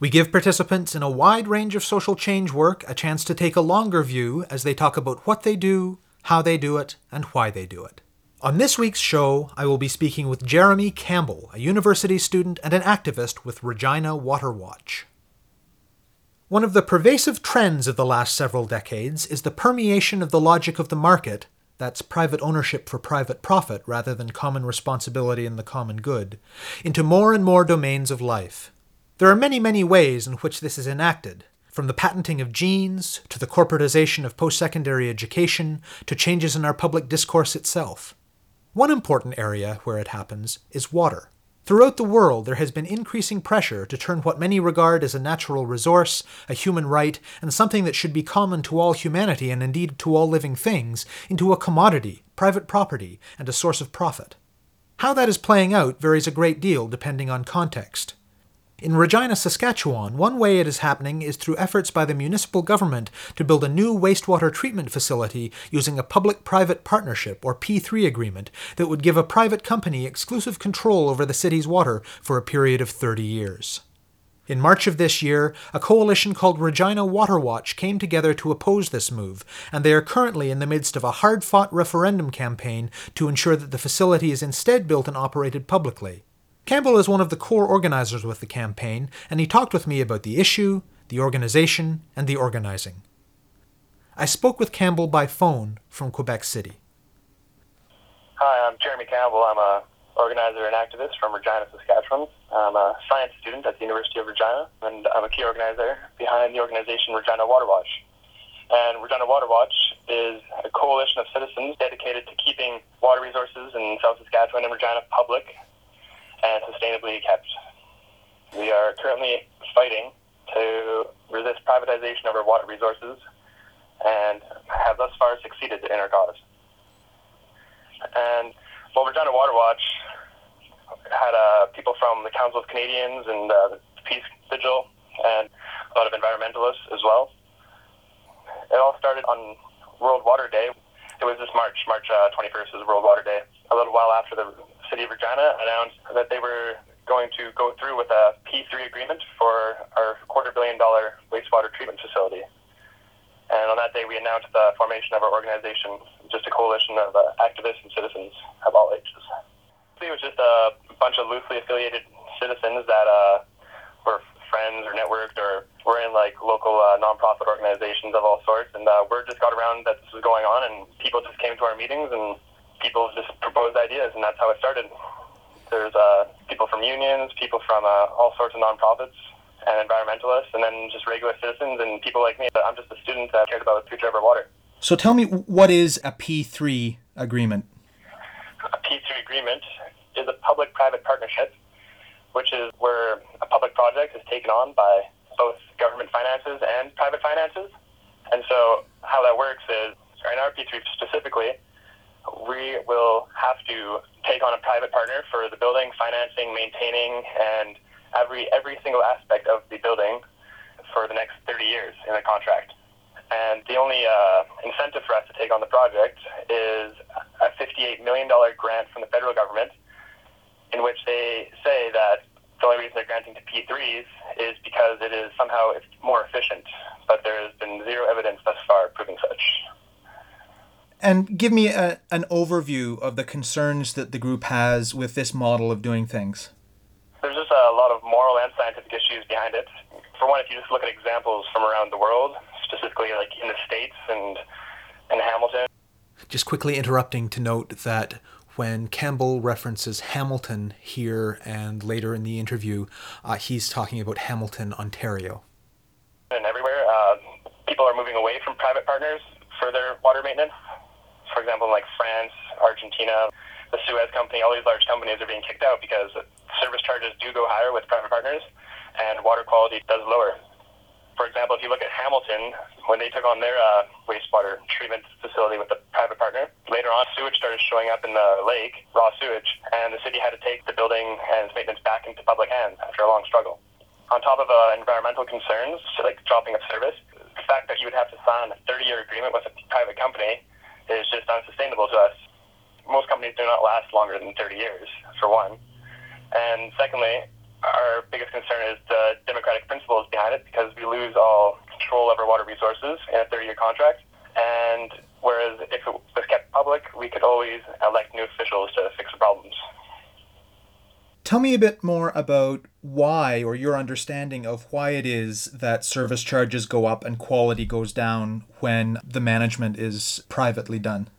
We give participants in a wide range of social change work a chance to take a longer view as they talk about what they do, how they do it, and why they do it. On this week's show, I will be speaking with Jeremy Campbell, a university student and an activist with Regina Water Watch. One of the pervasive trends of the last several decades is the permeation of the logic of the market that's private ownership for private profit rather than common responsibility in the common good into more and more domains of life. There are many, many ways in which this is enacted, from the patenting of genes, to the corporatization of post secondary education, to changes in our public discourse itself. One important area where it happens is water. Throughout the world, there has been increasing pressure to turn what many regard as a natural resource, a human right, and something that should be common to all humanity and indeed to all living things, into a commodity, private property, and a source of profit. How that is playing out varies a great deal depending on context. In Regina, Saskatchewan, one way it is happening is through efforts by the municipal government to build a new wastewater treatment facility using a public private partnership or P3 agreement that would give a private company exclusive control over the city's water for a period of 30 years. In March of this year, a coalition called Regina Water Watch came together to oppose this move, and they are currently in the midst of a hard fought referendum campaign to ensure that the facility is instead built and operated publicly. Campbell is one of the core organizers with the campaign, and he talked with me about the issue, the organization, and the organizing. I spoke with Campbell by phone from Quebec City. Hi, I'm Jeremy Campbell. I'm a organizer and activist from Regina, Saskatchewan. I'm a science student at the University of Regina, and I'm a key organizer behind the organization Regina Water Watch. And Regina Water Watch is a coalition of citizens dedicated to keeping water resources in South Saskatchewan and Regina public and sustainably kept. We are currently fighting to resist privatization of our water resources and have thus far succeeded in our cause. And well, Regina Water Watch had uh, people from the Council of Canadians and uh, the Peace Vigil and a lot of environmentalists as well. It all started on World Water Day. It was this March, March uh, 21st is World Water Day. A little while after the city of Regina announced that they were going to go through with a P3 agreement for our quarter billion dollar wastewater treatment facility. And on that day, we announced the formation of our organization, just a coalition of uh, activists and citizens of all ages. It was just a bunch of loosely affiliated citizens that uh, were friends or networked or were in like local uh, nonprofit organizations of all sorts. And uh, word just got around that this was going on, and people just came to our meetings and people just proposed and that's how it started. There's uh, people from unions, people from uh, all sorts of nonprofits, and environmentalists, and then just regular citizens and people like me. I'm just a student that cared about the future of our water. So tell me, what is a P3 agreement? A P3 agreement is a public-private partnership, which is where a public project is taken on by both government finances and private finances. And so how that works is, in our P3 specifically, we will have to take on a private partner for the building, financing, maintaining, and every every single aspect of the building for the next 30 years in the contract. And the only uh, incentive for us to take on the project is a $58 million grant from the federal government, in which they say that the only reason they're granting to P3s is because it is somehow more efficient. But there has been zero evidence thus far proving such. And give me a, an overview of the concerns that the group has with this model of doing things. There's just a lot of moral and scientific issues behind it. For one, if you just look at examples from around the world, specifically like in the States and in Hamilton, Just quickly interrupting to note that when Campbell references Hamilton here and later in the interview, uh, he's talking about Hamilton, Ontario. and everywhere, uh, people are moving away from private partners for their water maintenance. For example, like France, Argentina, the Suez Company, all these large companies are being kicked out because service charges do go higher with private partners and water quality does lower. For example, if you look at Hamilton, when they took on their uh, wastewater treatment facility with a private partner, later on sewage started showing up in the lake, raw sewage, and the city had to take the building and its maintenance back into public hands after a long struggle. On top of uh, environmental concerns, so like dropping of service, the fact that you would have to sign a 30-year agreement with a private company is just unsustainable to us. Most companies do not last longer than 30 years, for one. And secondly, our biggest concern is the democratic principles behind it because we lose all control over water resources in a 30 year contract. And whereas if it was kept public, we could always elect new officials to fix the problems. Tell me a bit more about why, or your understanding of why it is that service charges go up and quality goes down when the management is privately done.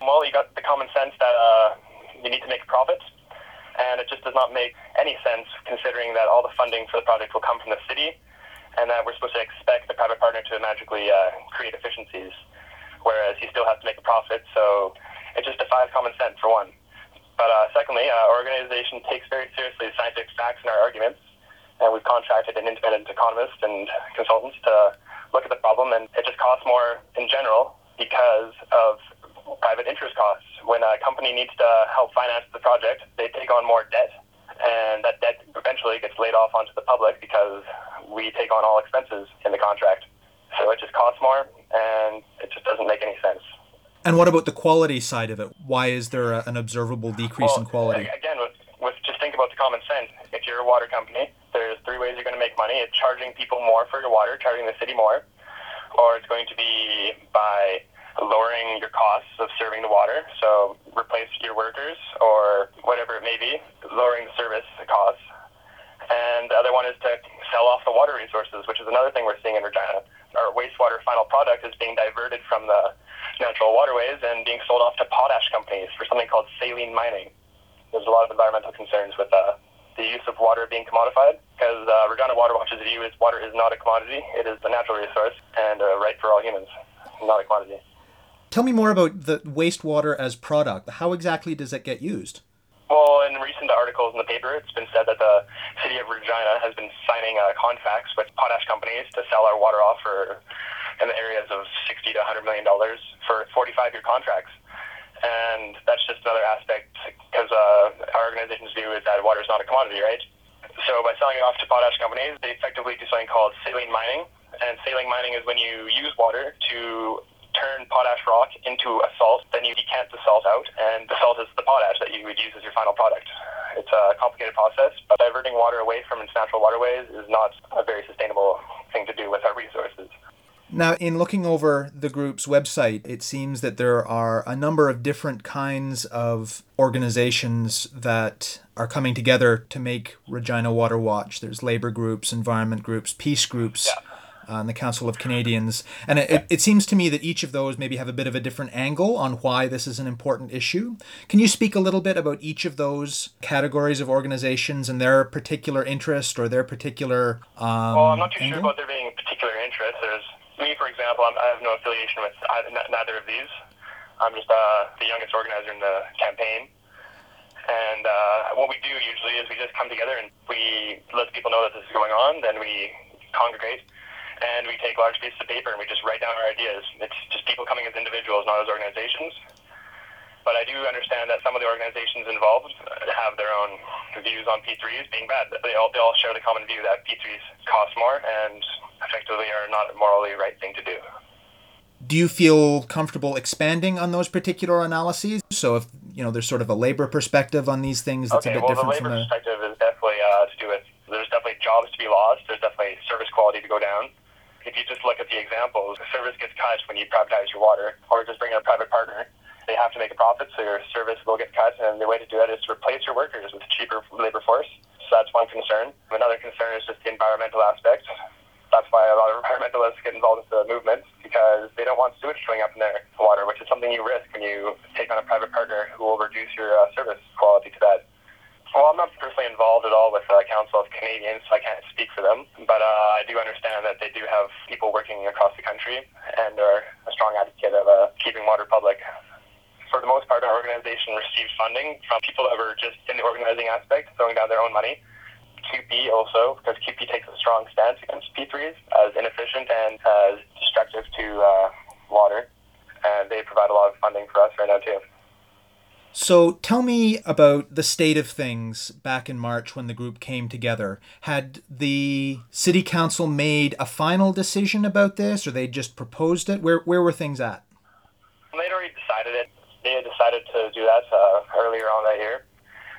Well, you got the common sense that uh, you need to make a profit and it just does not make any sense considering that all the funding for the project will come from the city and that we're supposed to expect the private partner to magically uh, create efficiencies, whereas he still has to make a profit. So it just defies common sense, for one. But uh, secondly, uh, our organization takes very seriously scientific facts in our arguments, and we've contracted an independent economist and consultants to look at the problem, and it just costs more in general because of private interest costs. When a company needs to help finance the project, they take on more debt, and that debt eventually gets laid off onto the public because we take on all expenses in the contract. So it just costs more, and it just doesn't make any sense. And what about the quality side of it? Why is there a, an observable decrease well, in quality? Again, with, with just think about the common sense. If you're a water company, there's three ways you're going to make money. It's charging people more for your water, charging the city more, or it's going to be by lowering your costs of serving the water. So replace your workers or whatever it may be, lowering the service costs. And the other one is to sell off the water resources, which is another thing we're seeing in Regina. Our wastewater final product is being diverted from the natural waterways and being sold off to potash companies for something called saline mining. There's a lot of environmental concerns with uh, the use of water being commodified because uh, Regina Water Watch's view is water is not a commodity. It is a natural resource and a right for all humans, not a commodity. Tell me more about the wastewater as product. How exactly does it get used? Well, in recent articles in the paper, it's been said that the city of Regina has been signing uh, contracts with potash companies to sell our water off for in the areas of 60 to 100 million dollars for 45 year contracts. And that's just another aspect because uh, our organization's view is that water is not a commodity, right? So by selling it off to potash companies, they effectively do something called saline mining. And saline mining is when you use water to turn potash rock into a salt, then you decant the salt out, and the salt is the potash that you would use as your final product. It's a complicated process, but diverting water away from its natural waterways is not a very sustainable thing to do with our resources. Now, in looking over the group's website, it seems that there are a number of different kinds of organizations that are coming together to make Regina Water Watch. There's labor groups, environment groups, peace groups. Yeah uh, and the Council of Canadians. And it, it, seems to me that each of those maybe have a bit of a different angle on why this is an important issue. Can you speak a little bit about each of those categories of organizations and their particular interest or their particular um, Well, I'm not too angle? sure about there being particular interest. Example, I'm, I have no affiliation with either, neither of these. I'm just uh, the youngest organizer in the campaign. And uh, what we do usually is we just come together and we let people know that this is going on. Then we congregate and we take large pieces of paper and we just write down our ideas. It's just people coming as individuals, not as organizations. But I do understand that some of the organizations involved have their own views on P3s being bad. They all, they all share the common view that P3s cost more and effectively are not a morally right thing to do. Do you feel comfortable expanding on those particular analyses? So if you know there's sort of a labor perspective on these things that's okay, a bit well, different the labor from the perspective is definitely uh, to do with there's definitely jobs to be lost. There's definitely service quality to go down if you just look at the examples, service gets cut when you privatize your water or just bring in a private partner. They have to make a profit, so your service will get cut, and the way to do that is to replace your workers with a cheaper labor force. So that's one concern. Another concern is just the environmental aspect. That's why a lot of environmentalists get involved with the movement because they don't want sewage showing up in their water, which is something you risk when you take on a private partner who will reduce your uh, service quality to that. Well, I'm not personally involved at all with the Council of Canadians, so I can't speak for them. But uh, I do understand that they do have people working across the country and are a strong advocate of uh, keeping water public. For the most part, our organization receives funding from people that were just in the organizing aspect, throwing down their own money. CUPE also, because CUPE takes a strong stance against P3s as inefficient and as destructive to uh, water. And they provide a lot of funding for us right now, too. So tell me about the state of things back in March when the group came together. Had the city council made a final decision about this, or they just proposed it? Where where were things at? They'd already decided it. They had decided to do that uh, earlier on that year.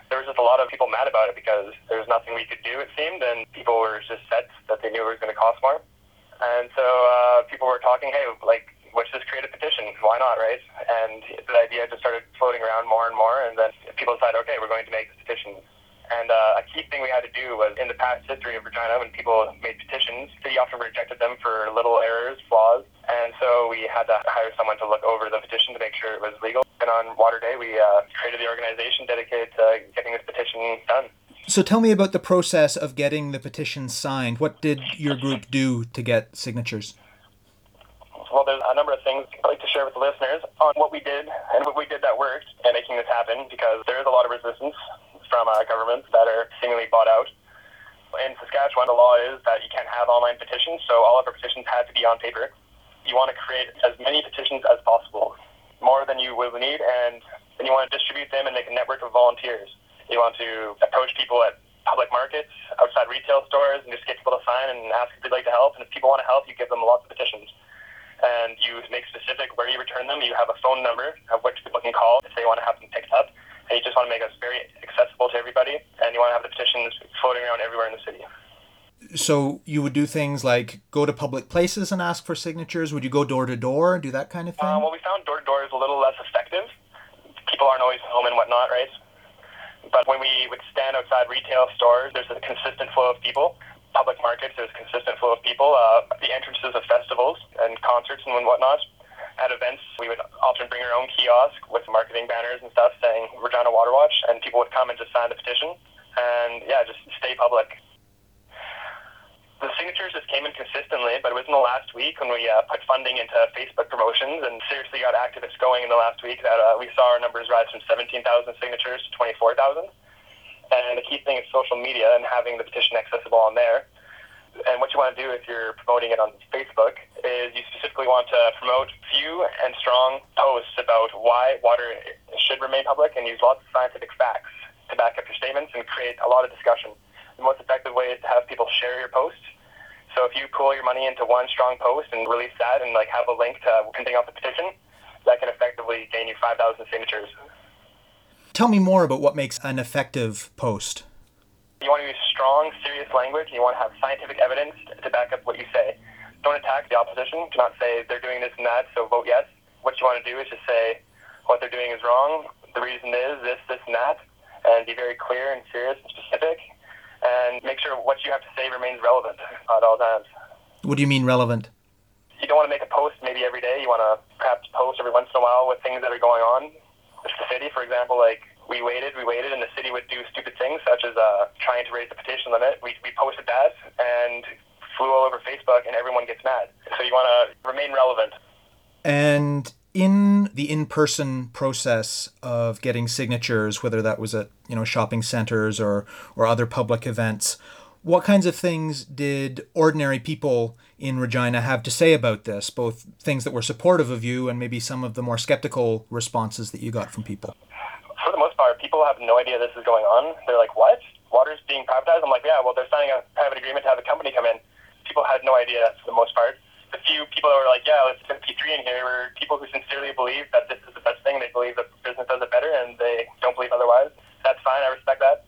There was just a lot of people mad about it because there was nothing we could do, it seemed, and people were just set that they knew it was going to cost more. And so uh, people were talking, hey, like, let's just create a petition. Why not, right? And the idea just started floating around more and more, and then people decided, okay, we're going to make this petition. And uh, a key thing we had to do was in the past history of Regina, when people made petitions, city often rejected them for little errors, flaws, and so we had to hire someone to look over the petition to make sure it was legal. And on Water Day, we uh, created the organization dedicated to getting this petition done. So tell me about the process of getting the petition signed. What did your group do to get signatures? Well, there's a number of things I'd like to share with the listeners on what we did and what we did that worked in making this happen because there is a lot of resistance from uh, governments that are seemingly bought out. In Saskatchewan, the law is that you can't have online petitions, so all of our petitions had to be on paper. You want to create as many petitions as possible, more than you will need, and then you want to distribute them and make a network of volunteers. You want to approach people at public markets, outside retail stores, and just get people to sign and ask if they'd like to help. And if people want to help, you give them lots of petitions and you make specific where you return them. You have a phone number of which people can call if they want to have them picked up. And you just want to make us very accessible to everybody, and you want to have the petitions floating around everywhere in the city. So you would do things like go to public places and ask for signatures. Would you go door to door, and do that kind of thing? Uh, well, we found door to door is a little less effective. People aren't always home and whatnot, right? But when we would stand outside retail stores, there's a consistent flow of people public markets, there's a consistent flow of people. Uh, the entrances of festivals and concerts and whatnot. At events, we would often bring our own kiosk with marketing banners and stuff saying Regina Water Watch, and people would come and just sign the petition. And yeah, just stay public. The signatures just came in consistently, but it was in the last week when we uh, put funding into Facebook promotions and seriously got activists going in the last week that uh, we saw our numbers rise from 17,000 signatures to 24,000. And the key thing is social media and having the petition accessible on there. And what you want to do if you're promoting it on Facebook is you specifically want to promote few and strong posts about why water should remain public and use lots of scientific facts to back up your statements and create a lot of discussion. The most effective way is to have people share your posts. So if you pool your money into one strong post and release that and like have a link to printing out the petition, that can effectively gain you 5,000 signatures. Tell me more about what makes an effective post. You want to use strong, serious language. You want to have scientific evidence to back up what you say. Don't attack the opposition. Do not say they're doing this and that, so vote yes. What you want to do is just say what they're doing is wrong. The reason is this, this, and that, and be very clear and serious and specific, and make sure what you have to say remains relevant at all times. What do you mean relevant? You don't want to make a post maybe every day. You want to perhaps post every once in a while with things that are going on with the city. For example, like we waited, we waited, and the city would do stupid things such as uh, trying to raise the petition limit. We, we posted that and flew all over Facebook, and everyone gets mad. So you want to remain relevant. And in the in-person process of getting signatures, whether that was at you know shopping centers or or other public events, what kinds of things did ordinary people in Regina have to say about this? Both things that were supportive of you and maybe some of the more skeptical responses that you got from people. For the most part, people have no idea this is going on. They're like, "What? Water's being privatized?" I'm like, "Yeah, well, they're signing a private agreement to have a company come in." People had no idea for the most part. The few people that were like, "Yeah, let's put P3 in here," were people who sincerely believe that this is the best thing. They believe that business does it better, and they don't believe otherwise. That's fine. I respect that.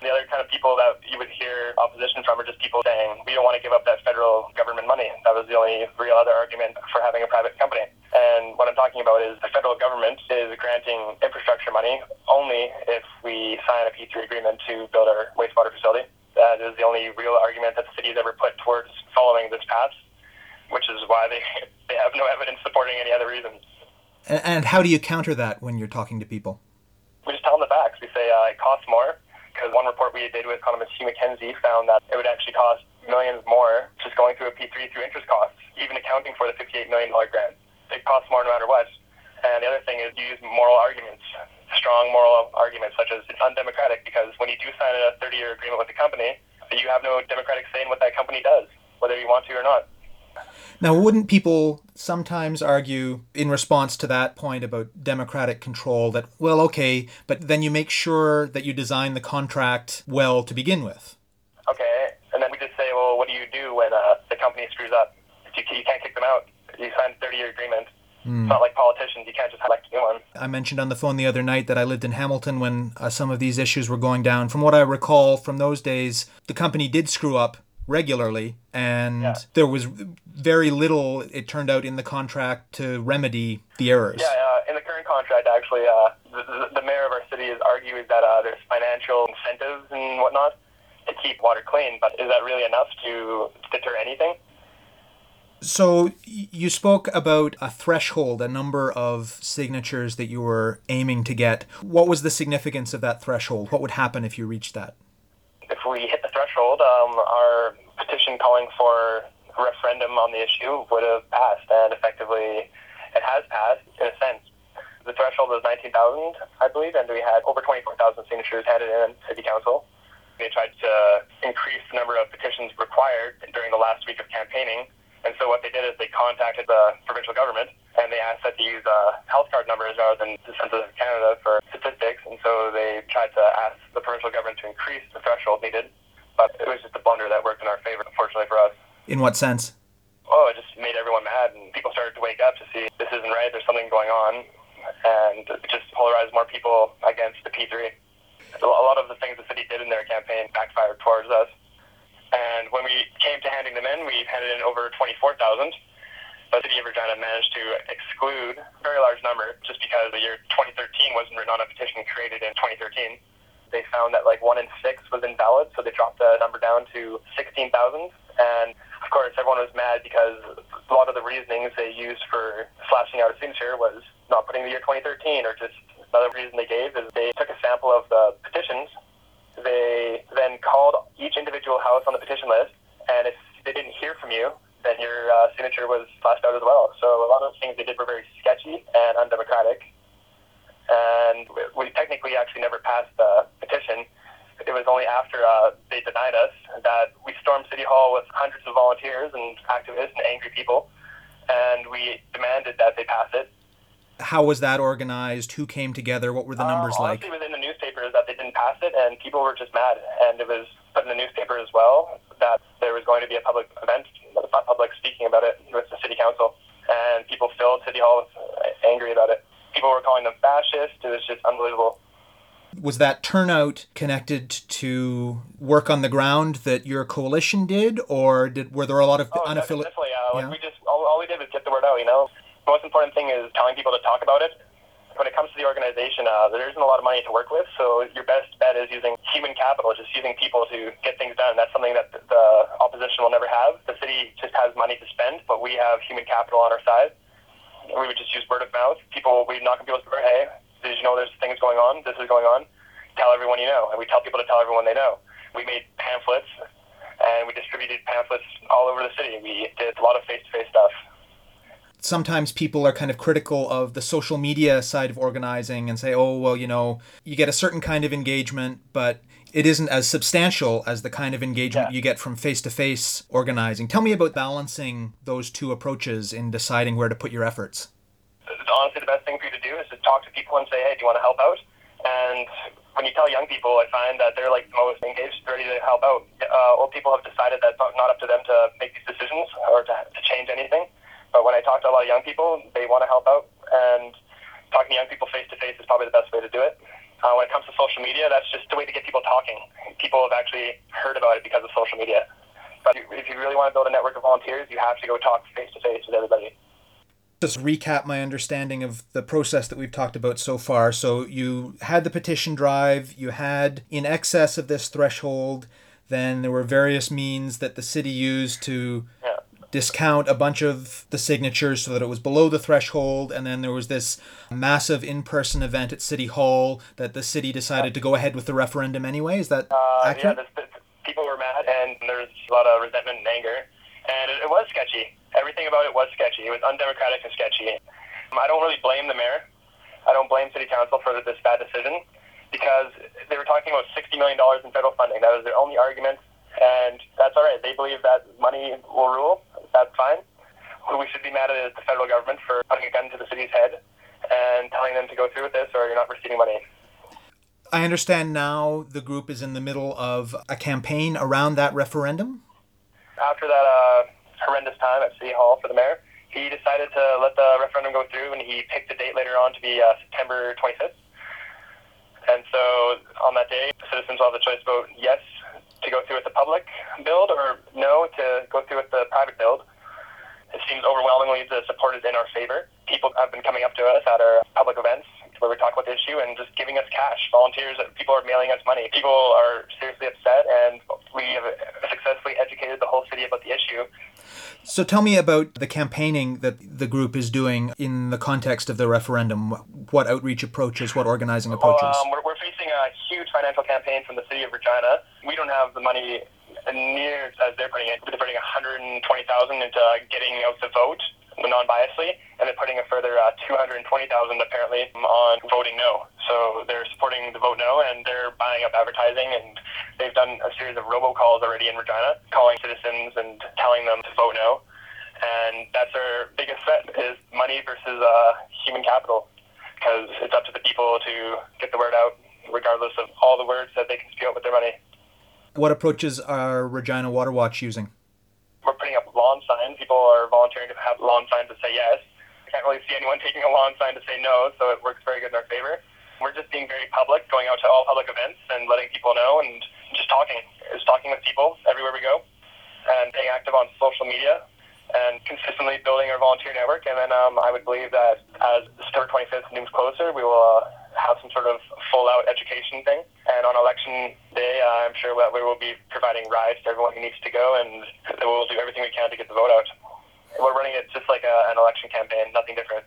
The other kind of people that you would hear opposition from are just people saying, we don't want to give up that federal government money. That was the only real other argument for having a private company. And what I'm talking about is the federal government is granting infrastructure money only if we sign a P3 agreement to build our wastewater facility. That is the only real argument that the city has ever put towards following this path, which is why they, they have no evidence supporting any other reasons. And, and how do you counter that when you're talking to people? We just tell them the facts. We say uh, it costs more because one report we did with economist Hugh Mackenzie found that it would actually cost millions more just going through a P3 through interest costs, even accounting for the $58 million grant. It costs more no matter what. And the other thing is you use moral arguments, strong moral arguments, such as it's undemocratic because when you do sign a 30 year agreement with the company, you have no democratic say in what that company does, whether you want to or not. Now, wouldn't people sometimes argue in response to that point about democratic control that, well, okay, but then you make sure that you design the contract well to begin with? Okay, and then we just say, well, what do you do when uh, the company screws up? You, you can't kick them out. You signed a 30 year agreement. It's not like politicians. You can't just elect a new one. I mentioned on the phone the other night that I lived in Hamilton when uh, some of these issues were going down. From what I recall from those days, the company did screw up regularly, and Yeah. there was very little, it turned out, in the contract to remedy the errors. Yeah, uh, in the current contract, actually, uh, the, the, mayor of our city is arguing that uh, there's financial incentives and whatnot to keep water clean, but is that really enough to deter anything? So you spoke about a threshold, a number of signatures that you were aiming to get. What was the significance of that threshold? What would happen if you reached that? If we hit the threshold, um, our petition calling for a referendum on the issue would have passed, and effectively, it has passed in a sense. The threshold was 19,000, I believe, and we had over 24,000 signatures handed in City Council. They tried to increase the number of petitions required during the last week of campaigning, and so what they did is they contacted the provincial government and they asked that they use uh, health card numbers rather than the Census of Canada for statistics, and so they tried to ask the provincial government to increase the threshold needed, but it was just a blunder that worked in our favor, unfortunately for us In what sense? oh, it just made everyone mad, and people started to wake up to see this isn't right. There's something going on, and it just polarized more people against the P3. A lot of the things the city did in their campaign backfired towards us. And when we came to handing them in, we handed in over 24,000. But The city of Regina managed to exclude a very large number just because the year 2013 wasn't written on a petition created in 2013 they found that like one in six was invalid, so they dropped the number down to 16,000. And of course, everyone was mad because a lot of the reasonings they used for slashing out a signature was not putting the year 2013, or just another reason they gave is they took a sample of the petitions. They then called each individual house on the petition list, and if they didn't hear from you, then your uh, signature was flashed out as well. So a lot of the things they did were very sketcy and undemocratic and we technically actually never passed the. It was only after uh, they denied us that we stormed City Hall with hundreds of volunteers and activists and angry people, and we demanded that they pass it. How was that organized? Who came together? What were the numbers um, like? It was in the newspapers that they didn't pass it, and people were just mad. And it was put in the newspaper as well that there was going to be a public event, a public speaking about it with the city council, and people filled City Hall with, uh, angry about it. People were calling them fascist. It was just unbelievable. Was that turnout connected to work on the ground that your coalition did, or did were there a lot of Oh, unaffiliated? definitely. Uh, like Yeah. we just all, all we did was get the word out. You know, the most important thing is telling people to talk about it. When it comes to the organization, uh, there isn't a lot of money to work with, so your best bet is using human capital, just using people to get things done. That's something that the- the opposition will never have. The city just has money to spend, but we have human capital on our side. We would just use word of mouth. People, we knock on people's door. Hey, you know there's things going on? This is going on. Tell everyone you know, and we tell people to tell everyone they know. We made pamphlets, and we distributed pamphlets all over the city. We did a lot of face-to-face stuff. sometimes people are kind of critical of the social media side of organizing and say, oh, well, you know, you get a certain kind of engagement, but it isn't as substantial as the kind of engagement Yeah. you get from face to face organizing. Tell me about balancing those two approaches in deciding where to put your efforts. Honestly, the best thing for you to do is to talk to people and say, hey, do you want to help out? And when you tell young people, I find that they're like the most engaged, ready to help out. Uh, old people have decided that it's not, up to them to make these decisions or to, to change anything. But when I talk to a lot of young people, they want to help out. And talking to young people face to face is probably the best way to do it. Uh, when it comes to social media, that's just a way to get people talking. People have actually heard about it because of social media. But if you really want to build a network of volunteers, you have to go talk face to face with everybody. Just recap my understanding of the process that we've talked about so far. So you had the petition drive, you had in excess of this threshold, then there were various means that the city used to Yeah. discount a bunch of the signatures so that it was below the threshold and then there was this massive in-person event at city hall that the city decided to go ahead with the referendum anyway is that Uh, yeah, accurate this, this, people were mad, and there was a lot of resentment and anger, and it, it was sketchy. Everything about it was sketchy. It was undemocratic and sketchy. I don't really blame the mayor. I don't blame city council for this bad decision because they were talking about $60 million in federal funding. That was their only argument, and that's all right. They believe that money will rule. That's fine. Who we should be mad at is the federal government for putting a gun to the city's head and telling them to go through with this or you're not receiving money. I understand now the group is in the middle of a campaign around that referendum. After that uh, horrendous time at City Hall for the mayor, he decided to let the referendum go through and he picked the date later on to be uh, September 25th. And so on that day, citizens will have the choice vote yes to go through with the public build or no to go through with the private build. It seems overwhelmingly the support is in our favor. People have been coming up to us at our public events where we talk about the issue and just giving us cash. Volunteers, people are mailing us money. People are seriously upset, and we have successfully educated the whole city about the issue. So tell me about the campaigning that the group is doing in the context of the referendum. What outreach approaches, what organizing approaches? Well, um, we're, we're facing a huge financial campaign from the city of Regina. We don't have the money near as they're putting it. They're putting 120,000 into getting out the vote non-biasedly, and they're putting a further uh, 220,000 apparently on voting no. So they're supporting the vote no, and they're buying up advertising, and they've done a series of robocalls already in Regina, calling citizens and telling them to vote no. And that's our biggest threat is money versus uh, human capital, because it's up to the people to get the word out, regardless of all the words that they can spew out with their money. What approaches are Regina Water Watch using? We're putting up lawn signs. People are volunteering to have lawn signs to say yes. I can't really see anyone taking a lawn sign to say no, so it works very good in our favor. We're just being very public, going out to all public events and letting people know and just talking. Just talking with people everywhere we go and being active on social media and consistently building our volunteer network. And then um, I would believe that as September 25th looms closer, we will uh, have some sort of full out education thing. And on election day, uh, I'm sure that we will be providing rides to everyone who needs to go, and we'll do everything we can to get the vote out. We're running it just like a, an election campaign, nothing different.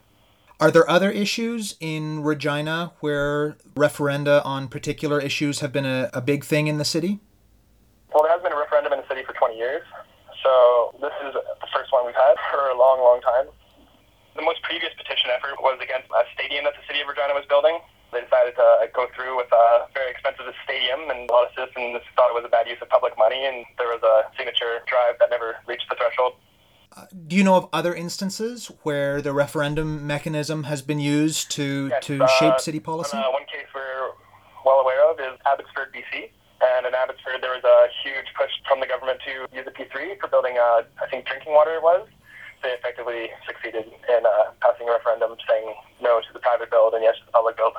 Are there other issues in Regina where referenda on particular issues have been a, a big thing in the city? Well, there has been a referendum in the city for 20 years, so this is the first one we've had for a long, long time. The most previous petition effort was against a stadium that the city of Regina was building. They decided to go through with a very expensive stadium, and a lot of citizens thought it was a bad use of public money, and there was a signature drive that never reached the threshold. Uh, do you know of other instances where the referendum mechanism has been used to, Yes, to uh, shape city policy? Uh, one case we're well aware of is Abbotsford, BC. And in Abbotsford, there was a huge push from the government to use a P3 for building, uh, I think, drinking water it was. They effectively succeeded in uh, passing a referendum saying no to the private build and yes to the public build.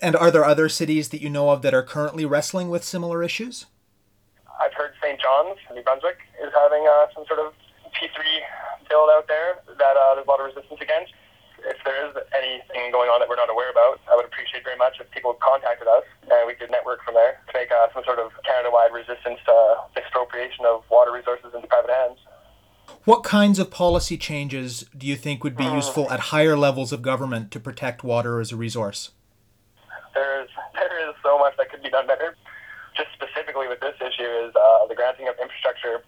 And are there other cities that you know of that are currently wrestling with similar issues? I've heard St. John's, New Brunswick, is having uh, some sort of P3 build out there that uh, there's a lot of resistance against. If there is anything going on that we're not aware about, I would appreciate very much if people contacted us and we could network from there to make uh, some sort of Canada-wide resistance to expropriation of water resources into private hands. What kinds of policy changes do you think would be useful at higher levels of government to protect water as a resource? There's there is so much that could be done better. Just specifically with this issue is uh, the granting of infrastructure.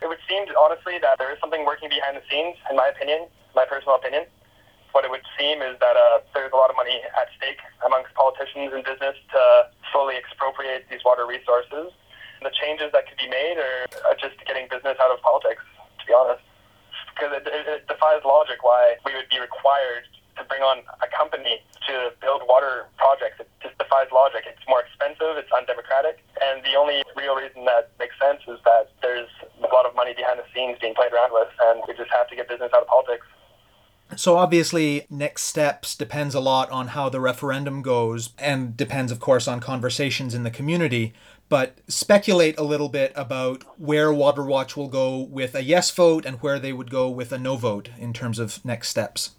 It would seem honestly that there is something working behind the scenes, in my opinion, my personal opinion. What it would seem is that uh, there's a lot of money at stake amongst politicians and business to slowly expropriate these water resources. The changes that could be made are, are just getting business out of politics, to be honest. Because it, it, it defies logic why we would be required to bring on a company to build water projects. It just defies logic. It's more expensive, it's undemocratic, and the only real reason that makes sense is that there's a lot of money behind the scenes being played around with, and we just have to get business out of politics. So obviously, next steps depends a lot on how the referendum goes, and depends, of course, on conversations in the community. But speculate a little bit about where Water Watch will go with a yes vote and where they would go with a no vote in terms of next steps.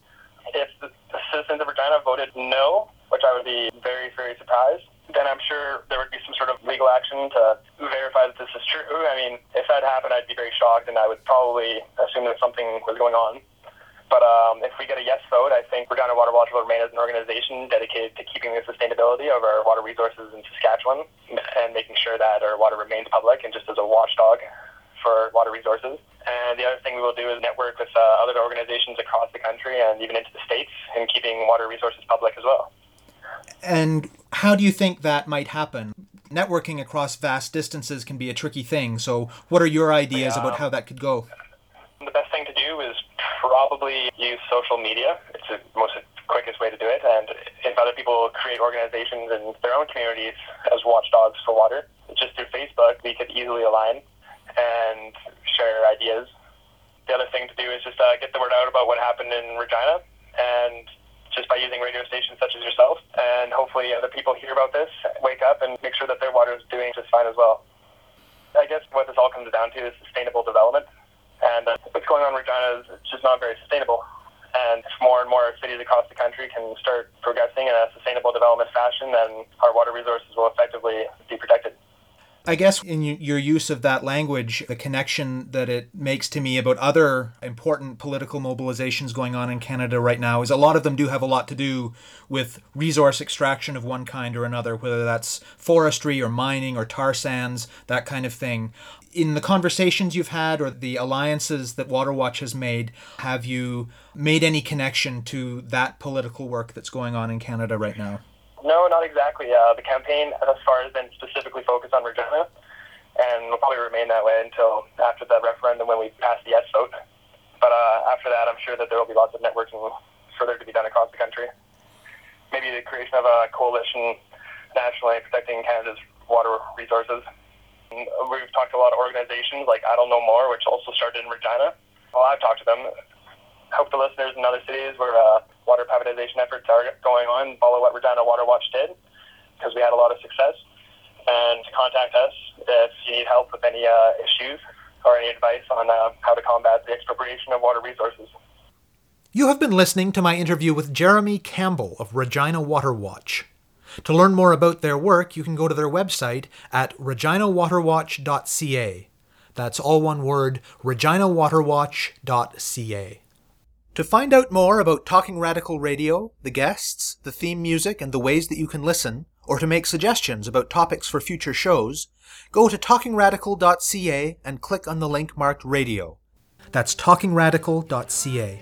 If the citizens of Regina voted no, which I would be very, very surprised, then I'm sure there would be some sort of legal action to verify that this is true. I mean, if that happened, I'd be very shocked, and I would probably assume that something was going on. But um, if we get a yes vote, I think Regina Water Watch will remain as an organization dedicated to keeping the sustainability of our water resources in Saskatchewan and making sure that our water remains public and just as a watchdog for water resources. And the other thing we will do is network with uh, other organizations across the country and even into the states in keeping water resources public as well. And How do you think that might happen? Networking across vast distances can be a tricky thing. So, what are your ideas Yeah. about how that could go? The best thing to do is probably use social media. It's the most quickest way to do it. And if other people create organizations in their own communities as watchdogs for water, just through Facebook, we could easily align and share ideas. The other thing to do is just uh, get the word out about what happened in Regina, and just by using radio stations such as yourself, and hopefully other people hear about this, wake up, and make sure that their water is doing just fine as well. I guess what this all comes down to is sustainable development, and uh, what's going on in Regina is just not very sustainable. And if more and more cities across the country can start progressing in a sustainable development fashion, then our water resources will effectively be protected. I guess in your use of that language, the connection that it makes to me about other important political mobilizations going on in Canada right now is a lot of them do have a lot to do with resource extraction of one kind or another, whether that's forestry or mining or tar sands, that kind of thing. In the conversations you've had or the alliances that Waterwatch has made, have you made any connection to that political work that's going on in Canada right now? No, not exactly. Uh, the campaign thus far has been specifically focused on Regina, and will probably remain that way until after the referendum when we pass the yes vote. But uh, after that, I'm sure that there will be lots of networking further to be done across the country. Maybe the creation of a coalition nationally protecting Canada's water resources. We've talked to a lot of organizations like Idle No More, which also started in Regina. Well, I've talked to them. Hope the listeners in other cities where uh, water privatization efforts are going on follow what Regina Water Watch did because we had a lot of success. And contact us if you need help with any uh, issues or any advice on uh, how to combat the expropriation of water resources. You have been listening to my interview with Jeremy Campbell of Regina Water Watch. To learn more about their work, you can go to their website at reginawaterwatch.ca. That's all one word, reginawaterwatch.ca. To find out more about Talking Radical Radio, the guests, the theme music, and the ways that you can listen, or to make suggestions about topics for future shows, go to talkingradical.ca and click on the link marked radio. That's talkingradical.ca.